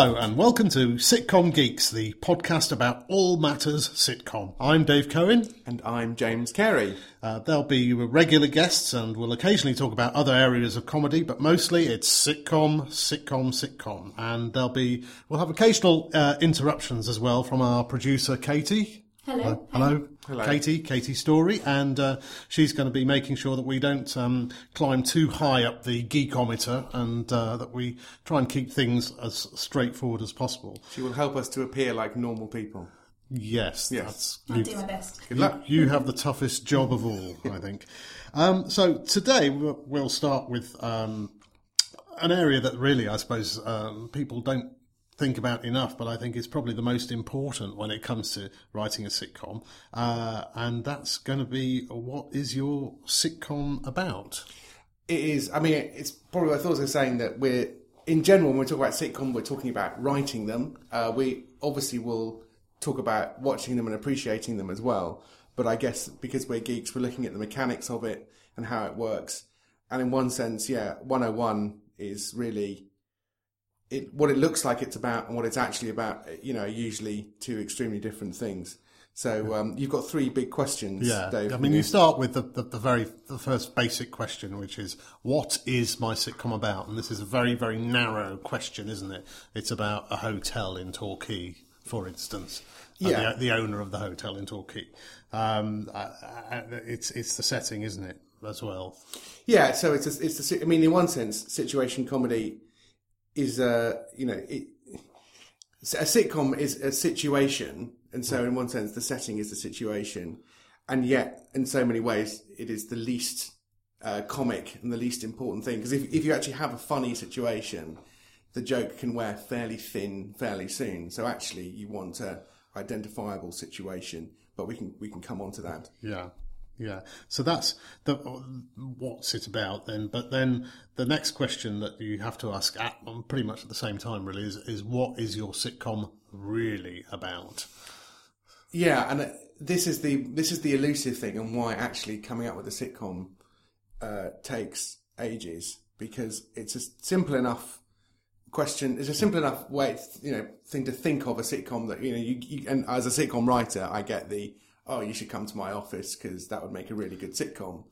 Hello, and welcome to Sitcom Geeks, the podcast about all matters sitcom. I'm Dave Cohen. And I'm James Cary. Uh, there'll be regular guests, and we'll occasionally talk about other areas of comedy, but mostly it's sitcom, sitcom, sitcom. And there'll be, we'll have occasional uh, interruptions as well from our producer, Katie. Hello. Hello, Hello. Katie, Katie Story, and uh, she's going to be making sure that we don't um, climb too high up the geekometer and uh, that we try and keep things as straightforward as possible. She will help us to appear like normal people. Yes, Yes. that's I'll do my best. Good luck. you have the toughest job of all, I think. Um, so today we'll, we'll start with um, an area that really, I suppose, um, people don't think about enough, but I think it's probably the most important when it comes to writing a sitcom, uh, and that's going to be what is your sitcom about? It is, I mean, it's probably, I thought I was saying that we're, in general, when we talk about sitcom, we're talking about writing them. Uh, we obviously will talk about watching them and appreciating them as well. But I guess because we're geeks, we're looking at the mechanics of it and how it works. And in one sense, yeah, 101 is really it, what it looks like it's about and what it's actually about, you know, are usually two extremely different things. So um, you've got three big questions, Yeah, Dave. I mean, you start with the, the, the very the first basic question, which is what is my sitcom about? And this is a very very narrow question, isn't it? It's about a hotel in Torquay, for instance. and Yeah. the, the owner of the hotel in Torquay. Um, uh, uh, it's it's the setting, isn't it, as well? Yeah, so it's a, it's the I mean, in one sense, situation comedy is a you know it, a sitcom is a situation, and so in one sense, the setting is the situation, and yet in so many ways, it is the least uh, comic and the least important thing because if if you actually have a funny situation, the joke can wear fairly thin fairly soon. So actually, you want a identifiable situation, but we can we can come on to that. Yeah, yeah. So that's the what's it about then. But then the next question that you have to ask at um, pretty much at the same time, really, is, is what is your sitcom really about? Yeah, and uh, this is the this is the elusive thing, and why actually coming up with a sitcom uh, takes ages because it's a simple enough question. It's a simple enough way, you know, thing to think of a sitcom that you know. You, you and as a sitcom writer, I get the oh, you should come to my office because that would make a really good sitcom.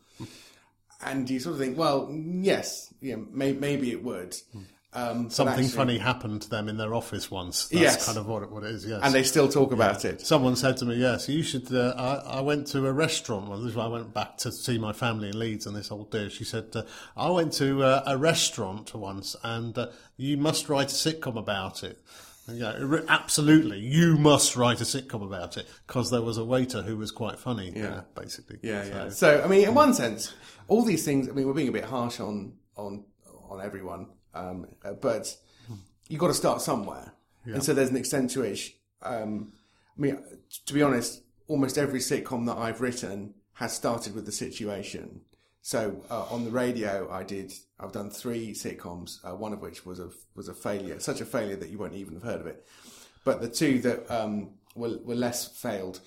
And you sort of think, well, yes, yeah, may, maybe it would. Um, Something actually- funny happened to them in their office once. That's Yes. kind of what it, what it is. Yes. and they still talk about it. Someone said to me, "Yes, you should." Uh, I, I went to a restaurant. Well, this is why I went back to see my family in Leeds, and this old dear, she said, uh, "I went to uh, a restaurant once, and uh, you must write a sitcom about it." Yeah, absolutely. You must write a sitcom about it because there was a waiter who was quite funny. Yeah, basically. Yeah, So- yeah. So I mean, in one sense, all these things. I mean, we're being a bit harsh on on on everyone, um, but you've got to start somewhere, and so there's an extent to which. Um, I mean, to be honest, almost every sitcom that I've written has started with the situation. So uh, on the radio, I did. I've done three sitcoms, uh, one of which was a was a failure, such a failure that you won't even have heard of it. But the two that um, were were less failed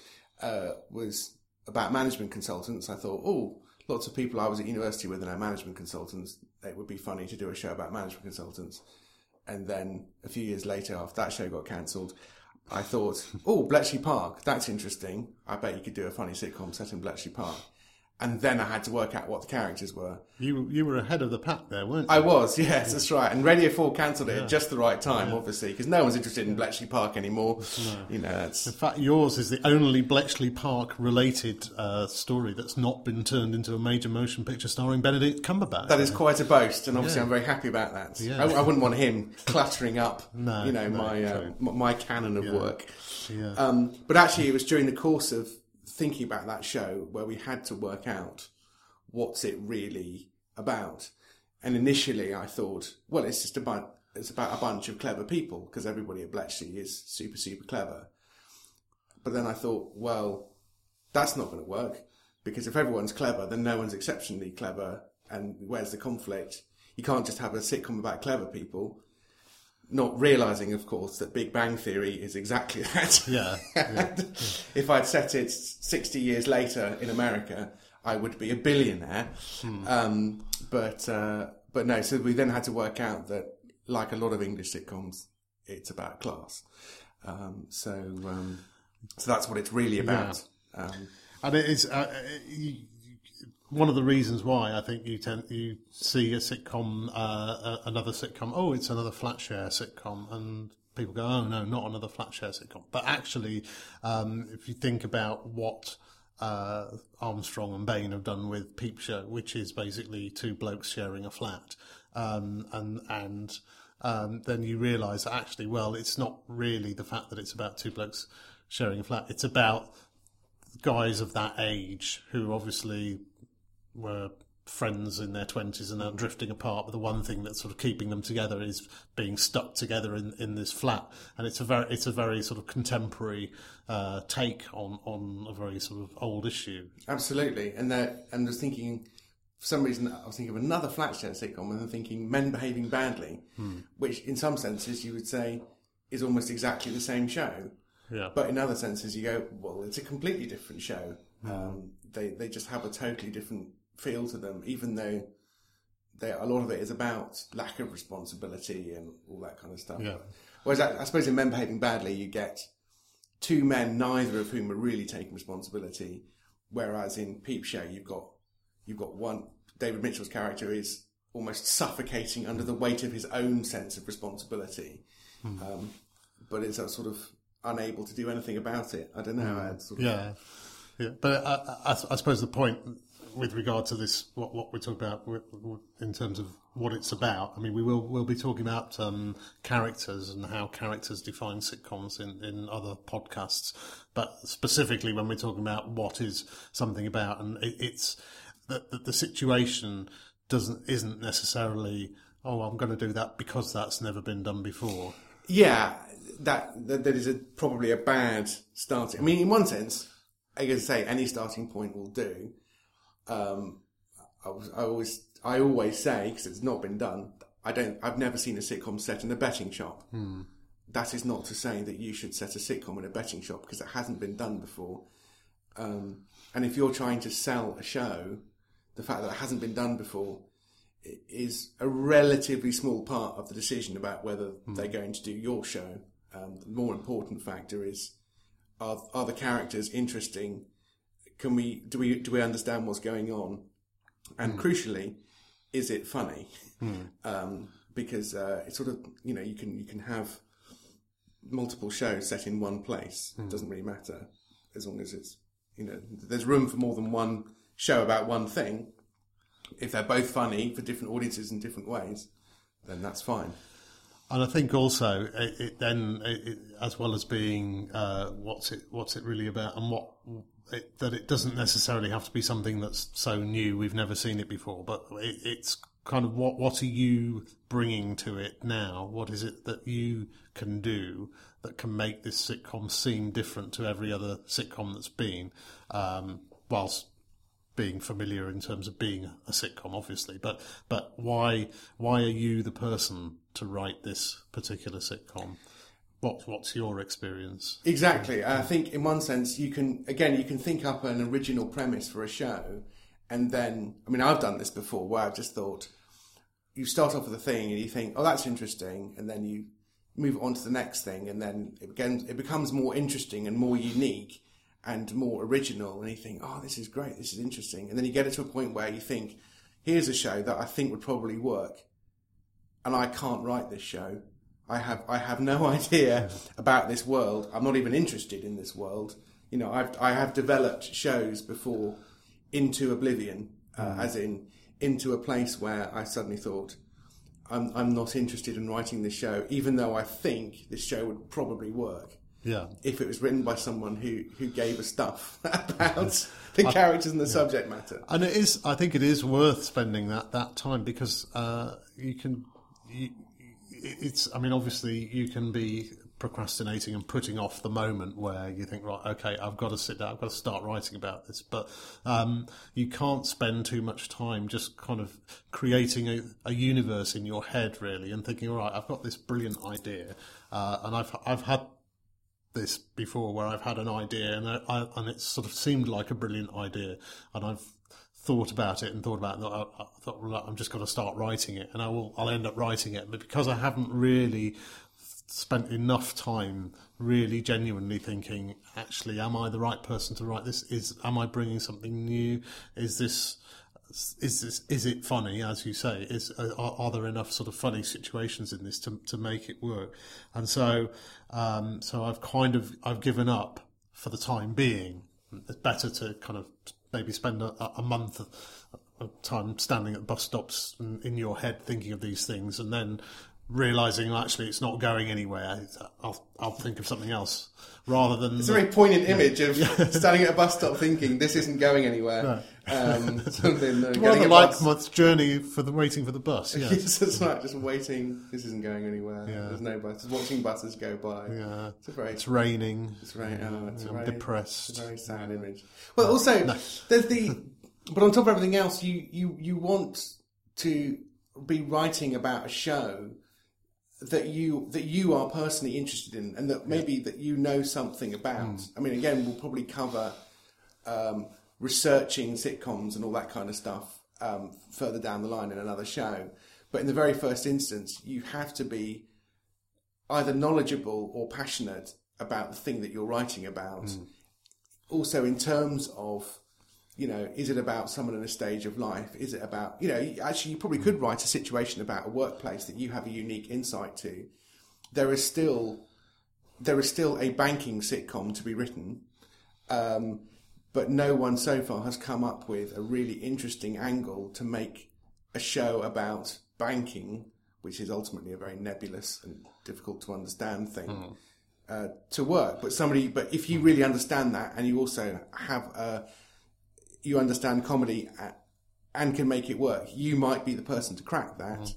uh, was about management consultants. I thought, oh, lots of people I was at university with and are management consultants. It would be funny to do a show about management consultants. And then a few years later, after that show got cancelled, I thought, oh, Bletchley Park, that's interesting. I bet you could do a funny sitcom set in Bletchley Park. And then I had to work out what the characters were. You you were ahead of the pack there, weren't you? I was, yes, that's right. And Radio 4 cancelled it at just the right time, obviously, because no one's interested in Bletchley Park anymore. You know, that's. In fact, yours is the only Bletchley Park related uh, story that's not been turned into a major motion picture starring Benedict Cumberbatch. That is quite a boast, and obviously I'm very happy about that. Yeah. I, I wouldn't want him cluttering up, No, you know, no, my uh, my canon of work. Yeah. Um, but actually, it was during the course of thinking about that show where we had to work out what's it really about. And initially, I thought, well, it's just about it's about a bunch of clever people because everybody at Bletchley is super super clever. But then I thought, well, that's not going to work because if everyone's clever, then no one's exceptionally clever. And where's the conflict? You can't just have a sitcom about clever people, not realizing, of course, that Big Bang Theory is exactly that. Yeah, And if I'd set it 60 years later in America, I would be a billionaire. Um, but uh, but no, so we then had to work out that, like a lot of English sitcoms, it's about class. Um, so um, so that's what it's really about. Um, And it is uh, you, one of the reasons why I think you tend you see a sitcom, uh, another sitcom. Oh, it's another flat share sitcom, and people go, "Oh no, not another flat share sitcom." But actually, um, if you think about what uh, Armstrong and Bain have done with Peep Show, which is basically two blokes sharing a flat, um, and and um, then you realise that actually, well, it's not really the fact that it's about two blokes sharing a flat. It's about guys of that age who obviously were friends in their 20s and are drifting apart but the one thing that's sort of keeping them together is being stuck together in, in this flat. And it's a very it's a very sort of contemporary uh, take on on a very sort of old issue. Absolutely, and that and I was thinking for some reason I was thinking of another flat share sitcom, and I'm thinking Men Behaving Badly, which in some senses you would say is almost exactly the same show, yeah. But in other senses you go, well, it's a completely different show. Um, they they just have a totally different feel to them, even though they, a lot of it is about lack of responsibility and all that kind of stuff. Yeah. Whereas I, I suppose in Men Behaving Badly, you get two men, neither of whom are really taking responsibility. Whereas in Peep Show, you've got you've got one. David Mitchell's character is almost suffocating under the weight of his own sense of responsibility, um, but is sort of unable to do anything about it. I don't know. I'd sort of, Yeah, yeah. But I, I, I suppose the point with regard to this, what, what we're talking about in terms of what it's about. I mean, we will we'll be talking about um, characters and how characters define sitcoms in, in other podcasts. But specifically, when we're talking about what is something about, and it, it's that the, the situation doesn't isn't necessarily. Oh, I'm going to do that because that's never been done before. Yeah, that that, that is a, probably a bad starting. I mean, in one sense, I guess say any starting point will do. Um, I, was, I always I always say because it's not been done. I don't. I've never seen a sitcom set in a betting shop. That is not to say that you should set a sitcom in a betting shop because it hasn't been done before. Um, and if you're trying to sell a show, the fact that it hasn't been done before is a relatively small part of the decision about whether they're going to do your show. Um, the more important factor is are are the characters interesting? Can we do we do we understand what's going on? And crucially, is it funny? Um, because uh, it's sort of you know you can you can have multiple shows set in one place. It doesn't really matter as long as it's you know there's room for more than one show about one thing. If they're both funny for different audiences in different ways, then that's fine. And I think also it, it then, it, as well as being uh, what's it what's it really about, and what it, that it doesn't necessarily have to be something that's so new we've never seen it before, but it, it's kind of what what are you bringing to it now? What is it that you can do that can make this sitcom seem different to every other sitcom that's been, um, whilst being familiar in terms of being a sitcom, obviously. But but why why are you the person to write this particular sitcom? What what's your experience? Exactly. I think in one sense you can again you can think up an original premise for a show, and then I mean I've done this before where I've just thought you start off with a thing and you think oh that's interesting, and then you move on to the next thing, and then it becomes it becomes more interesting and more unique and more original, and you think oh this is great, this is interesting, and then you get it to a point where you think here's a show that I think would probably work, and I can't write this show. I have I have no idea about this world. I'm not even interested in this world. You know, I've I have developed shows before into oblivion, uh, as in into a place where I suddenly thought I'm I'm not interested in writing this show, even though I think this show would probably work Yeah, if it was written by someone who who gave a stuff about the characters and the subject matter. and it is. I think it is worth spending that that time because uh, you can. You, it's. I mean, obviously, you can be procrastinating and putting off the moment where you think, right, okay, I've got to sit down, I've got to start writing about this. But um, you can't spend too much time just kind of creating a, a universe in your head, really, and thinking, all right, I've got this brilliant idea, uh, and I've I've had this before where I've had an idea and I, I, and it sort of seemed like a brilliant idea and I've thought about it and thought about it. I, thought well, I'm just going to start writing it and I will I'll end up writing it but because I haven't really spent enough time really genuinely thinking, actually, am I the right person to write this? Is am I bringing something new? Is this is this is it funny as you say is are, are there enough sort of funny situations in this to to make it work and so um, so I've kind of I've given up for the time being it's better to kind of maybe spend a, a month of time standing at bus stops in, in your head thinking of these things and then realizing actually it's not going anywhere, I'll, I'll think of something else rather than. It's a very poignant image of standing at a bus stop thinking this isn't going anywhere. No. Um, something, uh, rather like bus. journey for the waiting for the bus. Yes, yes that's right. Just waiting. This isn't going anywhere. Yeah. There's no bus. Just watching buses go by. Yeah, it's, very, it's raining. It's raining. Oh, it's I'm very, depressed. It's a very sad image. Well, also no. there's the. But on top of everything else, you you you want to be writing about a show that you that you are personally interested in, and that maybe yeah. that you know something about. Mm. I mean, again, we'll probably cover um, researching sitcoms and all that kind of stuff um, further down the line in another show. But in the very first instance, you have to be either knowledgeable or passionate about the thing that you're writing about. Mm. Also, in terms of you know, is it about someone in a stage of life? Is it about, you know, actually, you probably could write a situation about a workplace that you have a unique insight to. There is still, there is still a banking sitcom to be written, um, but no one so far has come up with a really interesting angle to make a show about banking, which is ultimately a very nebulous and difficult to understand thing. Mm. Uh, to work, but somebody, but if you really understand that, and you also have a you understand comedy and can make it work, you might be the person to crack that. Mm.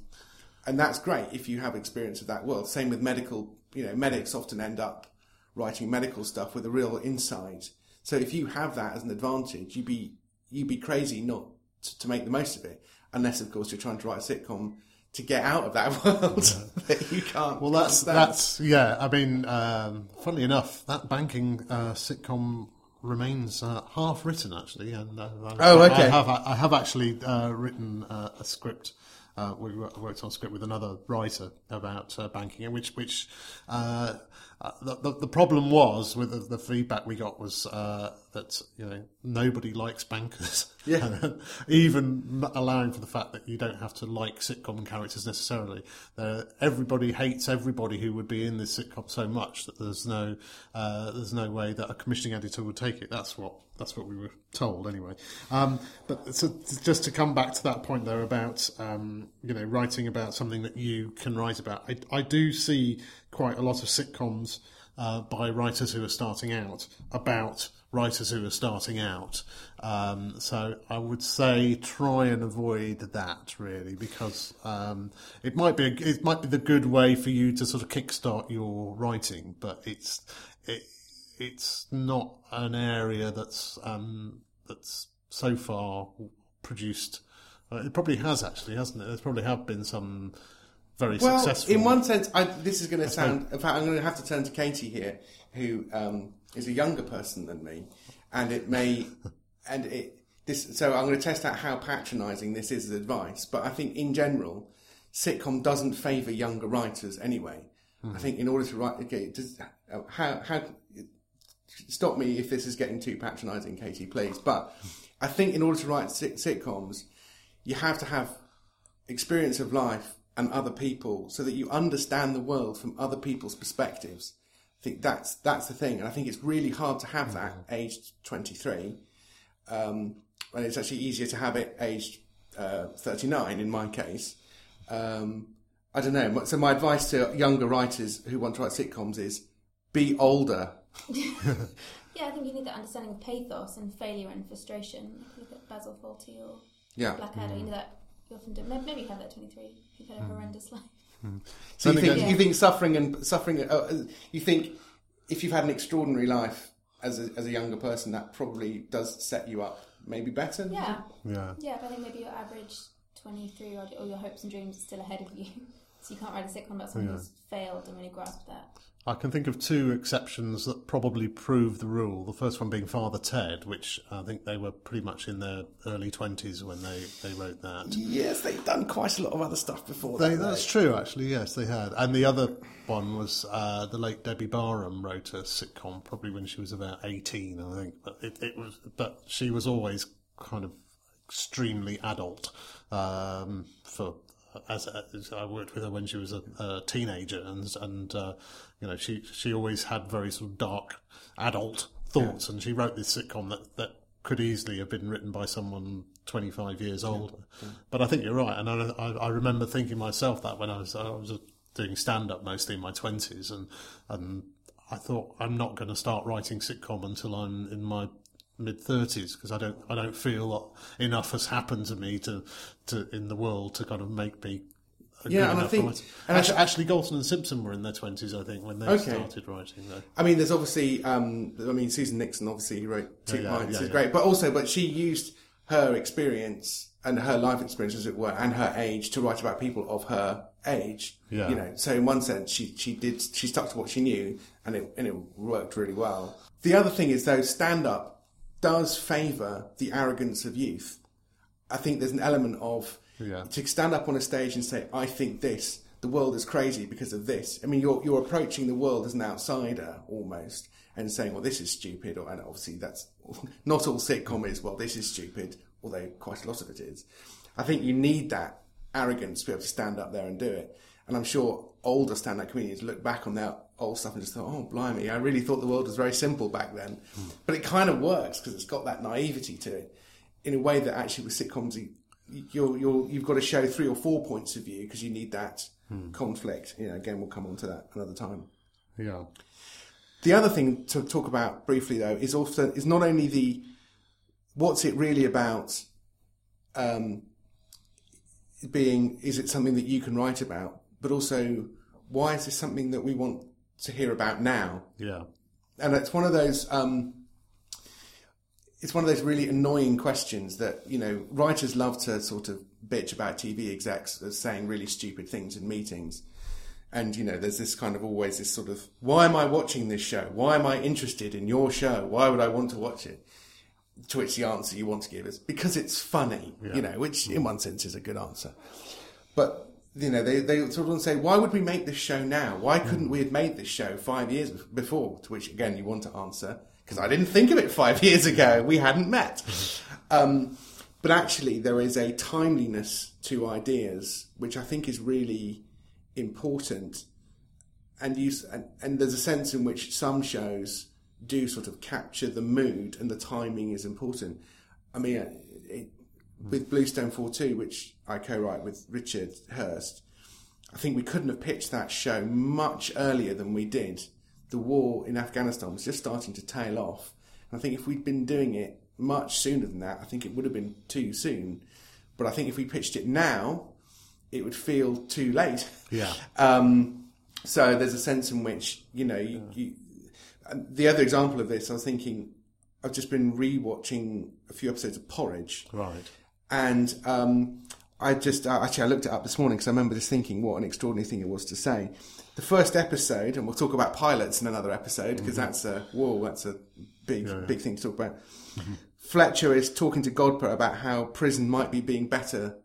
And that's great if you have experience of that world. Same with medical, you know, medics often end up writing medical stuff with a real insight. So if you have that as an advantage, you'd be you'd be crazy not to, to make the most of it, unless of course you're trying to write a sitcom to get out of that world yeah. that you can't. Well, that's understand. that's yeah. I mean, um, funnily enough, that banking uh, sitcom remains uh, half written actually, and uh, oh, okay. I have I have actually uh, written uh, a script. Uh, we worked on a script with another writer about uh, banking, which which uh, the, the problem was with the, the, feedback we got was uh, that you know nobody likes bankers. Yeah. Even allowing for the fact that you don't have to like sitcom characters necessarily. Uh, everybody hates everybody who would be in this sitcom so much that there's no uh, there's no way that a commissioning editor would take it. That's what that's what we were told anyway. Um, but so just to come back to that point there about um, you know writing about something that you can write about, I, I do see quite a lot of sitcoms uh, by writers who are starting out about writers who are starting out. Um, so I would say try and avoid that really, because um, it might be a, it might be the good way for you to sort of kickstart your writing, but it's it, it's not an area that's um, that's so far produced. Uh, it probably has actually, hasn't it? There's probably have been some very well, successful. In one sense, I, this is going to sound. In fact, I'm going to have to turn to Katie here, who um, is a younger person than me, and it may, and it this. So I'm going to test out how patronising this is as advice. But I think in general, sitcom doesn't favour younger writers anyway. Mm. I think in order to write, okay, does, how how stop me if this is getting too patronising, Katie, please. But I think in order to write sit- sitcoms, you have to have experience of life and other people so that you understand the world from other people's perspectives. I think that's that's the thing, and I think it's really hard to have that mm-hmm. aged 23, um, and it's actually easier to have it aged uh, 39 in my case. Um, I don't know. So my advice to younger writers who want to write sitcoms is be older. yeah, I think you need that understanding of pathos and failure and frustration. Look at Basil Fawlty or yeah. Blackadder. Mm. You know that you often do. Maybe you have that 23. You've had a hmm. horrendous life. Mm. So you think, you think suffering and suffering. Uh, uh, you think if you've had an extraordinary life as a, as a younger person, that probably does set you up maybe better. Yeah, yeah, yeah. But I think maybe your average 23 or, or your hopes and dreams are still ahead of you. So you can't write a sitcom about someone yeah. who's failed and really grasped that. I can think of two exceptions that probably prove the rule. The first one being Father Ted, which I think they were pretty much in their early 20s when they, they wrote that. Yes, they've done quite a lot of other stuff before they, that. That's true, actually, yes, they had. And the other one was uh, the late Debbie Barham wrote a sitcom, probably when she was about 18, I think. But, it, it was, but she was always kind of extremely adult um, for as, as, I worked with her when she was a, a teenager, and and uh, you know she she always had very sort of dark adult thoughts, yeah. and she wrote this sitcom that that could easily have been written by someone 25 years older. Yeah. But I think you're right, and I, I, remember thinking myself that when I was I was doing stand up mostly in my 20s, and and I thought I'm not going to start writing sitcom until I'm in my mid thirties because I don't I don't feel enough has happened to me to to in the world to kind of make me. Yeah, and I think and actually, actually, Galton and Simpson were in their twenties, I think, when they okay. started writing. Though. I mean, there's obviously, um, I mean, Susan Nickson obviously wrote Two yeah, yeah, yeah, great, but also, but she used her experience and her life experience, as it were, and her age to write about people of her age. Yeah. You know, so in one sense, she she did she stuck to what she knew, and it and it worked really well. The other thing is though, stand up does favour the arrogance of youth. I think there's an element of yeah. to stand up on a stage and say, "I think this." The world is crazy because of this. I mean, you're you're approaching the world as an outsider almost, and saying, "Well, this is stupid," or, and obviously that's not all sitcom is. Well, this is stupid, although quite a lot of it is. I think you need that arrogance to be able to stand up there and do it. And I'm sure older stand-up comedians look back on their old stuff and just thought, oh, blimey, I really thought the world was very simple back then. Mm. But it kind of works because it's got that naivety to it in a way that actually with sitcoms, you're, you're, you've got to show three or four points of view because you need that mm. conflict. You know, again, we'll come on to that another time. Yeah. The other thing to talk about briefly, though, is also is not only the what's it really about um, being is it something that you can write about, but also why is this something that we want to hear about now? Yeah, and it's one of those. Um, it's one of those really annoying questions that you know writers love to sort of bitch about TV execs as saying really stupid things in meetings. And you know, there's this kind of always this sort of why am I watching this show? Why am I interested in your show? Why would I want to watch it? To which the answer you want to give is because it's funny, yeah. you know, which in mm. one sense is a good answer. But you know, they, they sort of say, why would we make this show now? Why mm. couldn't we have made this show five years before? To which, again, you want to answer, because I didn't think of it five years ago. We hadn't met. Um, but actually, there is a timeliness to ideas, which I think is really important. And, you, and, and there's a sense in which some shows do sort of capture the mood and the timing is important. I mean, it, with Bluestone 4-2, which I co-write with Richard Hurst, I think we couldn't have pitched that show much earlier than we did. The war in Afghanistan was just starting to tail off. And I think if we'd been doing it much sooner than that, I think it would have been too soon. But I think if we pitched it now, it would feel too late. Yeah. Um, so there's a sense in which, you know, you, yeah. you, the other example of this, I was thinking, I've just been re-watching a few episodes of Porridge. Right. And um, I just uh, actually I looked it up this morning because I remember just thinking what an extraordinary thing it was to say. The first episode, and we'll talk about pilots in another episode because mm-hmm. that's a whoa, that's a big yeah, yeah. big thing to talk about. Mm-hmm. Fletcher is talking to Godber about how prison might be being better,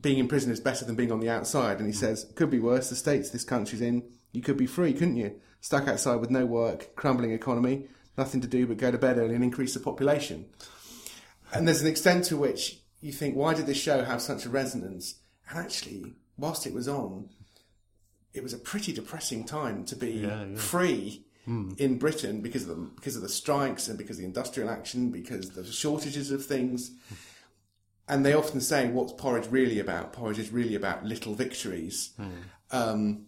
being in prison is better than being on the outside, and he mm-hmm. says could be worse. The states this country's in, you could be free, couldn't you? Stuck outside with no work, crumbling economy, nothing to do but go to bed early and increase the population. And there's an extent to which you think, why did this show have such a resonance? And actually, whilst it was on, it was a pretty depressing time to be yeah, yeah. free mm. in Britain because of the because of the strikes and because of the industrial action, because of the shortages of things. And they often say, "What's porridge really about? Porridge is really about little victories." Mm. Um,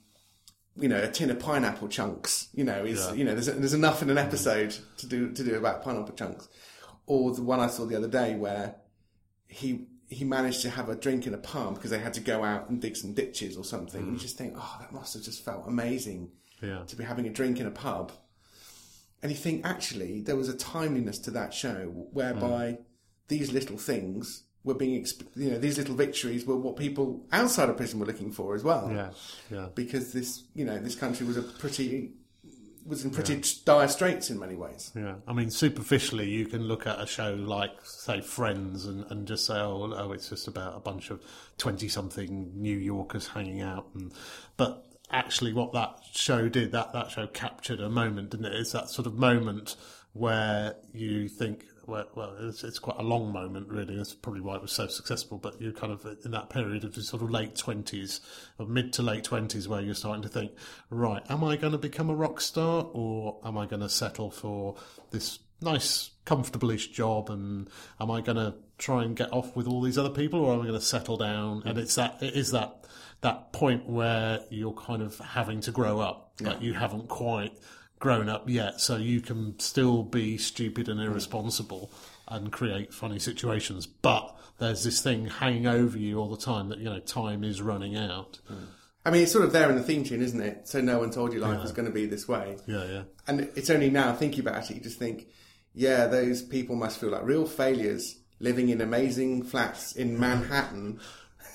you know, a tin of pineapple chunks. You know, is yeah. you know, there's there's enough in an episode to do to do about pineapple chunks. Or the one I saw the other day where he he managed to have a drink in a pub because they had to go out and dig some ditches or something. Mm. And you just think, oh, that must have just felt amazing yeah. to be having a drink in a pub. And you think, actually, there was a timeliness to that show whereby mm. these little things were being, you know, these little victories were what people outside of prison were looking for as well. Yeah, yeah. Because this, you know, this country was a pretty was in pretty yeah. dire straits in many ways. Yeah, I mean, superficially, you can look at a show like, say, Friends, and, and just say, oh, oh, it's just about a bunch of twenty-something New Yorkers hanging out, and but actually, what that show did, that that show captured a moment, didn't it? It's that sort of moment where you think, well, well it's, it's, quite a long moment, really. That's probably why it was so successful. But you're kind of in that period of the sort of late 20s, or mid to late 20s, where you're starting to think, right, am I going to become a rock star or am I going to settle for this nice, comfortable-ish job? And am I going to try and get off with all these other people or am I going to settle down? And it's that, it is that, that point where you're kind of having to grow up, yeah. but you haven't quite grown up yet, so you can still be stupid and irresponsible and create funny situations. But there's this thing hanging over you all the time that you know time is running out. Mm. I mean, it's sort of there in the theme tune, isn't it? So no one told you life yeah. was going to be this way. Yeah, yeah. And it's only now thinking about it, you just think, yeah, those people must feel like real failures living in amazing flats in Manhattan.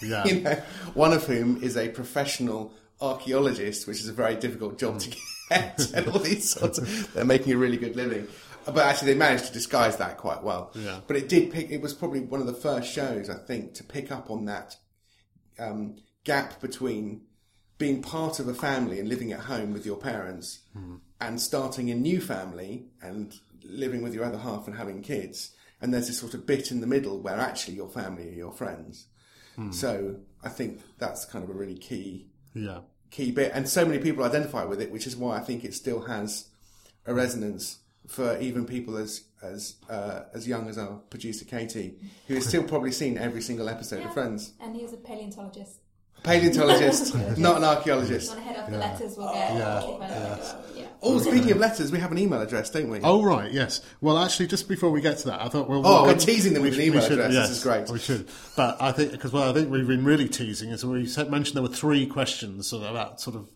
Yeah. you know, one of whom is a professional archaeologist, which is a very difficult job mm. to get and all these sorts of. They're making a really good living. But actually, they managed to disguise that quite well. Yeah. But it did pick. It was probably one of the first shows, I think, to pick up on that um, gap between being part of a family and living at home with your parents, mm. and starting a new family and living with your other half and having kids. And there's this sort of bit in the middle where actually your family are your friends. Mm. So I think that's kind of a really key yeah key bit, and so many people identify with it, which is why I think it still has a resonance for even people as as uh, as young as our producer Katie, who has still probably seen every single episode yeah. of Friends. And he was a paleontologist. Paleontologist, not an archaeologist. Want to head off the letters? We'll get. Yeah. yeah. Oh, speaking of letters, we have an email address, don't we? Oh, right, yes. Well, actually, just before we get to that, I thought, well, oh, we're teasing them with an email should, address. Yes, this is great. We should, but I think because well, I think we've been really teasing. As we said, mentioned, there were three questions sort of about sort of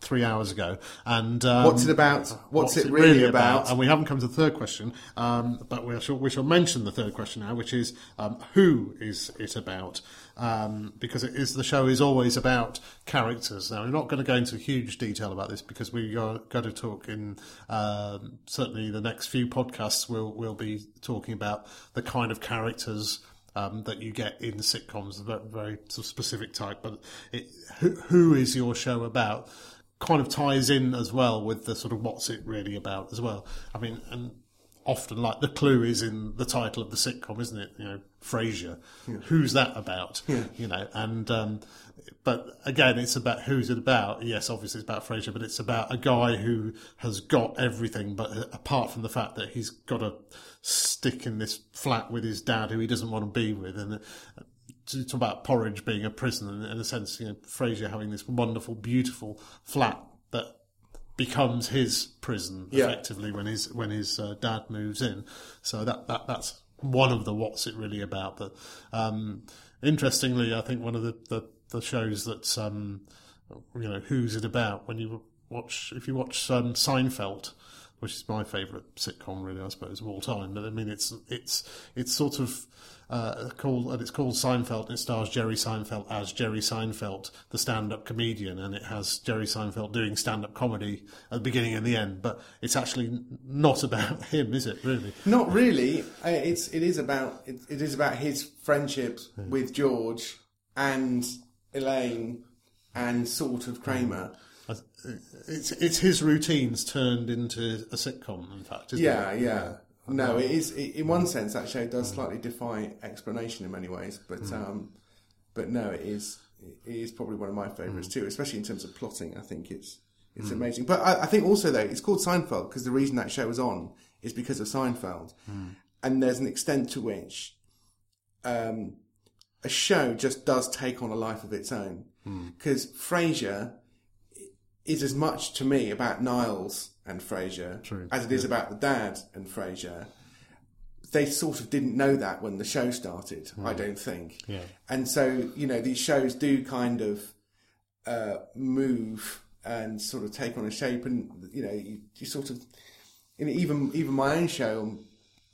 three hours ago. And um, what's it about? What's, what's it, really, really about? about? And we haven't come to the third question, um, but we shall, we shall mention the third question now, which is um, who is it about? Um, because it is the show is always about characters. Now we're not going to go into huge detail about this because we are going to talk in um, certainly the next few podcasts. We'll we'll be talking about the kind of characters. Um, that you get in sitcoms, very, very sort of specific type. But it, who, who is your show about? kind of ties in as well with the sort of what's it really about as well. I mean, and often like the clue is in the title of the sitcom, isn't it? You know, Frasier. Yeah. Who's that about? Yeah. You know, and um, but again, it's about who's it about. Yes, obviously it's about Frasier, but it's about a guy who has got everything, but apart from the fact that he's got to stick in this flat with his dad, who he doesn't want to be with, and to talk about Porridge being a prison, in a sense, you know, Frasier having this wonderful, beautiful flat that becomes his prison yeah. effectively when his when his uh, dad moves in. So that, that that's one of the what's it really about. But um, interestingly, I think one of the, the, the shows that's um, you know who's it about when you watch if you watch um, Seinfeld which is my favourite sitcom, really, I suppose, of all time. But I mean, it's it's it's sort of uh, called and it's called Seinfeld. And it stars Jerry Seinfeld as Jerry Seinfeld, the stand-up comedian, and it has Jerry Seinfeld doing stand-up comedy at the beginning and the end. But it's actually not about him, is it? Really? Not really. It's it is about it, it is about his friendships yeah. with George and Elaine and sort of Kramer it's it's his routines turned into a sitcom. In fact, yeah, it? yeah. No, it is. It, in one sense, that show does slightly defy explanation in many ways, but mm. um, but no, it is. It is probably one of my favourites mm. too, especially in terms of plotting. I think it's it's mm. amazing. But I, I, think also though it's called Seinfeld because the reason that show was on is because of Seinfeld, hmm. and there's an extent to which um, a show just does take on a life of its own. Because hmm. Frasier is as much to me about Niles and Frasier True. as it is yeah. about the dad and Frasier. They sort of didn't know that when the show started, mm. I don't think. Yeah. And so, you know, these shows do kind of uh, move and sort of take on a shape, and you know, you, you sort of, you know, even even my own show on,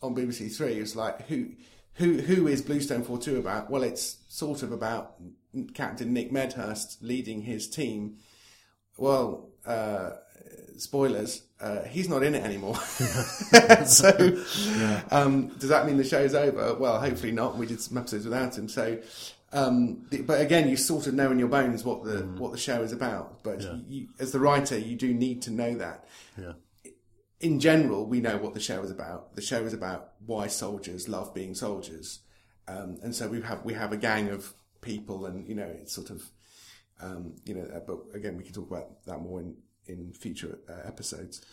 on BBC Three is like who who who is Bluestone Four Two about? Well, it's sort of about Captain Nick Medhurst leading his team well, uh, spoilers, uh, he's not in it anymore. so, yeah. um, does that mean the show's over? Well, hopefully not. We did some episodes without him. So, um, but again, you sort of know in your bones what the mm. what the show is about. But yeah. you, as the writer, you do need to know that. Yeah. In general, we know what the show is about. The show is about why soldiers love being soldiers, um, and so we have we have a gang of people, and you know, it's sort of, um, you know. Uh, but again, we can talk about that more in in future uh, episodes.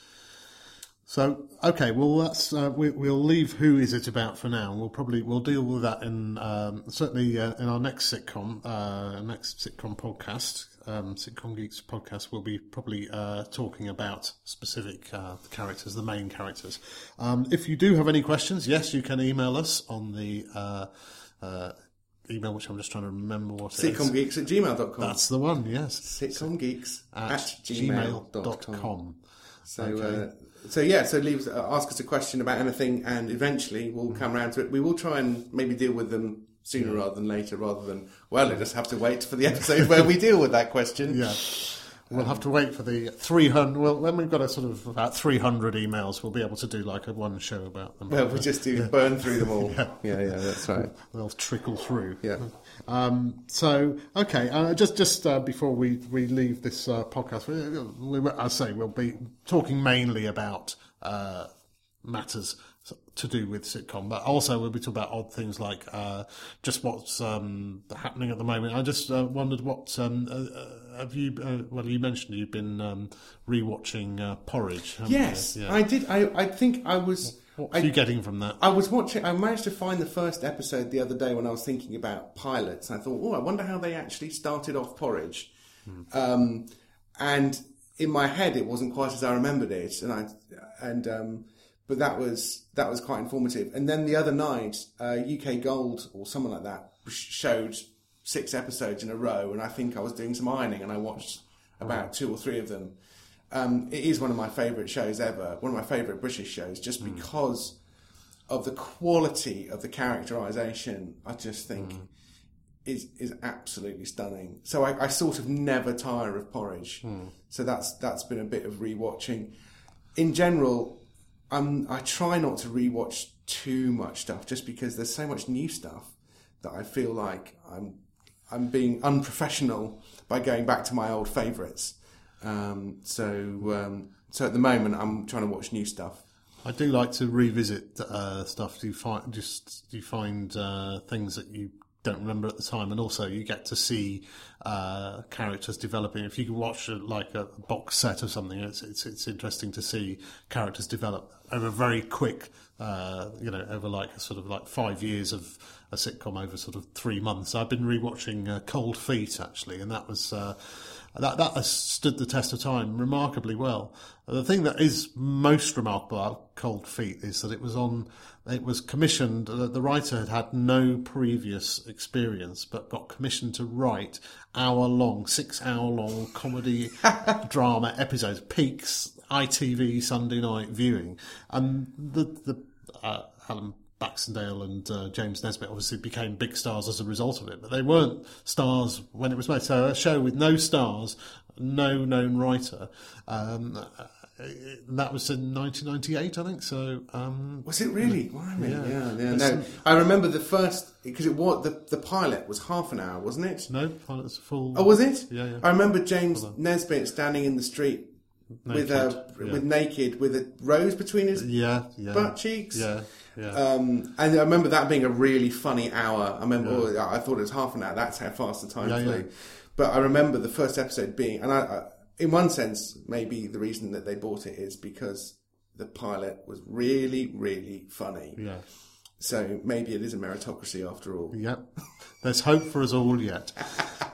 So okay, well that's uh, we, will leave who is it about for now. We'll probably we'll deal with that in um, certainly uh, in our next sitcom uh, next sitcom podcast. Um, sitcom Geeks podcast we'll be probably uh, talking about specific uh, characters, the main characters. Um, if you do have any questions, yes, you can email us on the email, which I'm just trying to remember what Sitcomgeeks at gmail.com. That's the one, yes. Sitcomgeeks at, at gmail.com. gmail.com. So, okay. uh, so yeah, so leave uh, ask us a question about anything, and eventually we'll come around to it. We will try and maybe deal with them sooner rather than later, rather than well, I just have to wait for the episode where we deal with that question. Yeah. We'll have to wait for the 300. Well, when we've got a sort of about 300 emails, we'll be able to do like a one show about them. Well, we'll just do yeah. burn through them all. yeah. yeah, yeah, that's right. They'll trickle through. Yeah. Um, so, okay, uh, just just uh, before we, we leave this uh, podcast, we, we, I say we'll be talking mainly about uh, matters to do with sitcom, but also we'll be talking about odd things like uh, just what's um, happening at the moment. I just uh, wondered what um, uh, uh have you? Uh, well, you mentioned you've been um, rewatching uh, Porridge. Yes, yeah. I did. I I think I was. What, are you getting from that? I was watching. I managed to find the first episode the other day when I was thinking about pilots. I thought, oh, I wonder how they actually started off Porridge. Hmm. Um, and in my head, it wasn't quite as I remembered it, and I and um, but that was that was quite informative. And then the other night, uh, UK Gold or someone like that showed six episodes in a row, and I think I was doing some ironing, and I watched about two or three of them. Um, it is one of my favourite shows ever, one of my favourite British shows, just mm. because of the quality of the characterisation. I just think mm. is is absolutely stunning. So I, I, sort of never tire of Porridge. Mm. So that's that's been a bit of rewatching. In general, I'm, I try not to rewatch too much stuff just because there's so much new stuff that I feel like I'm I'm being unprofessional by going back to my old favourites. Um, so um, so at the moment I'm trying to watch new stuff. I do like to revisit uh, stuff. Do you find just do you find uh, things that you don't remember at the time, and also you get to see uh, characters developing. If you can watch a, like a box set or something, it's, it's it's interesting to see characters develop over very quick, uh, you know, over like sort of like five years of a sitcom over sort of three months. I've been rewatching uh, Cold Feet actually, and that was uh, that that has stood the test of time remarkably well. The thing that is most remarkable about Cold Feet is that it was on. It was commissioned. Uh, the writer had had no previous experience, but got commissioned to write hour-long, six-hour-long comedy drama episodes, peaks ITV Sunday night viewing, and the the uh, Helen Baxendale and uh, James Nesbitt obviously became big stars as a result of it, but they weren't stars when it was made. So a show with no stars, no known writer. Um, that was in 1998, I think. So um, was it really? yeah, yeah, yeah. No, I remember the first because it was the the pilot was half an hour, wasn't it? No, pilot was full. Oh, was it? Yeah, yeah. I remember James Nesbitt standing in the street naked, with a yeah. with naked with a rose between his yeah, yeah. butt cheeks. Yeah, yeah. Um, and I remember that being a really funny hour. I remember, oh, I thought it was half an hour. That's how fast the time flew. But I remember the first episode being, and I, in one sense, maybe the reason that they bought it is because the pilot was really, really funny. Yeah. So maybe it is a meritocracy after all. Yep. There's hope for us all yet.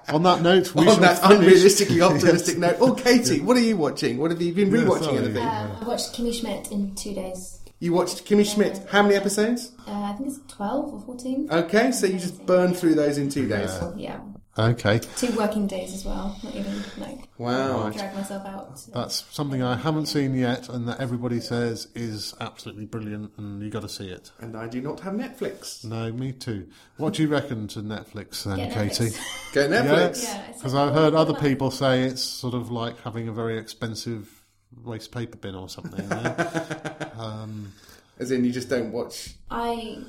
On that note, we on that finish. unrealistically optimistic yes. note. Oh, Katie, what are you watching? What have you been rewatching? Yeah, anything? Uh, I watched Kimmy Schmidt in two days. You watched Kimmy Schmidt. How many episodes? Uh, I think it's 12 or 14. Okay, so you just burned through those in two days. Yeah. Okay. Two working days as well. Not even like. Wow. Drag myself out. That's something I haven't seen yet, and that everybody says is absolutely brilliant, and you got to see it. And I do not have Netflix. No, me too. What do you reckon to Netflix then, Get Katie? Netflix. Get Netflix. Yeah, because I've heard other people say it's sort of like having a very expensive waste paper bin or something. um, As in, you just don't watch. I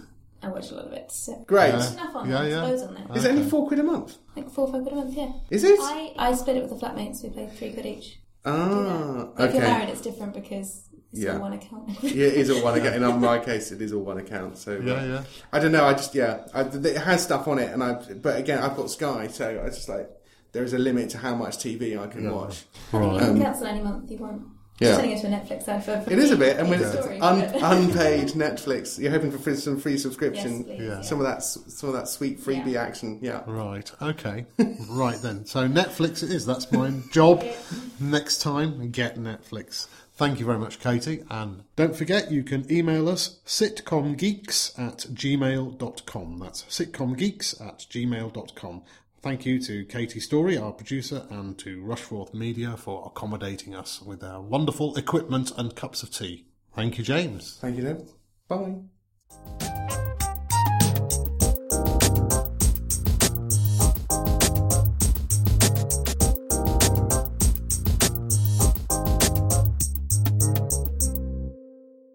I watch a lot of it. So Great. There's enough on Yeah, there. yeah. There's loads on there. Is it only four quid a month? Like four or five quid a month, yeah. Is it? I, I split it with the flatmates. We pay three quid each. ah, But If you're okay. married, it's different because it's Yeah. all one account. Yeah, it is all one account. In my case, it is all one account. So uh, yeah, yeah. I don't know. I just yeah, I, it has stuff on it, and I. But again, I've got Sky, so I just like there is a limit to how much TV I can watch. I mean, you Right. can cancel any month you want. Yeah. Just turning into a Netflix ad for, for It is a bit, and when It's it's story, un, unpaid Netflix, you're hoping for free, some free yes, subscription. please, Yeah. yeah. Some of that, some of that sweet freebie Yeah. action. Yeah. Right. Okay. right then. So Netflix it is. That's my job. Next time, get Netflix. Thank you very much, Katie. And don't forget, you can email us sitcomgeeks at gmail.com. That's sitcomgeeks at gmail.com. Thank you to Katie Story, our producer, and to Rushforth Media for accommodating us with their wonderful equipment and cups of tea. Thank you, James. Thank you, Deb. Bye.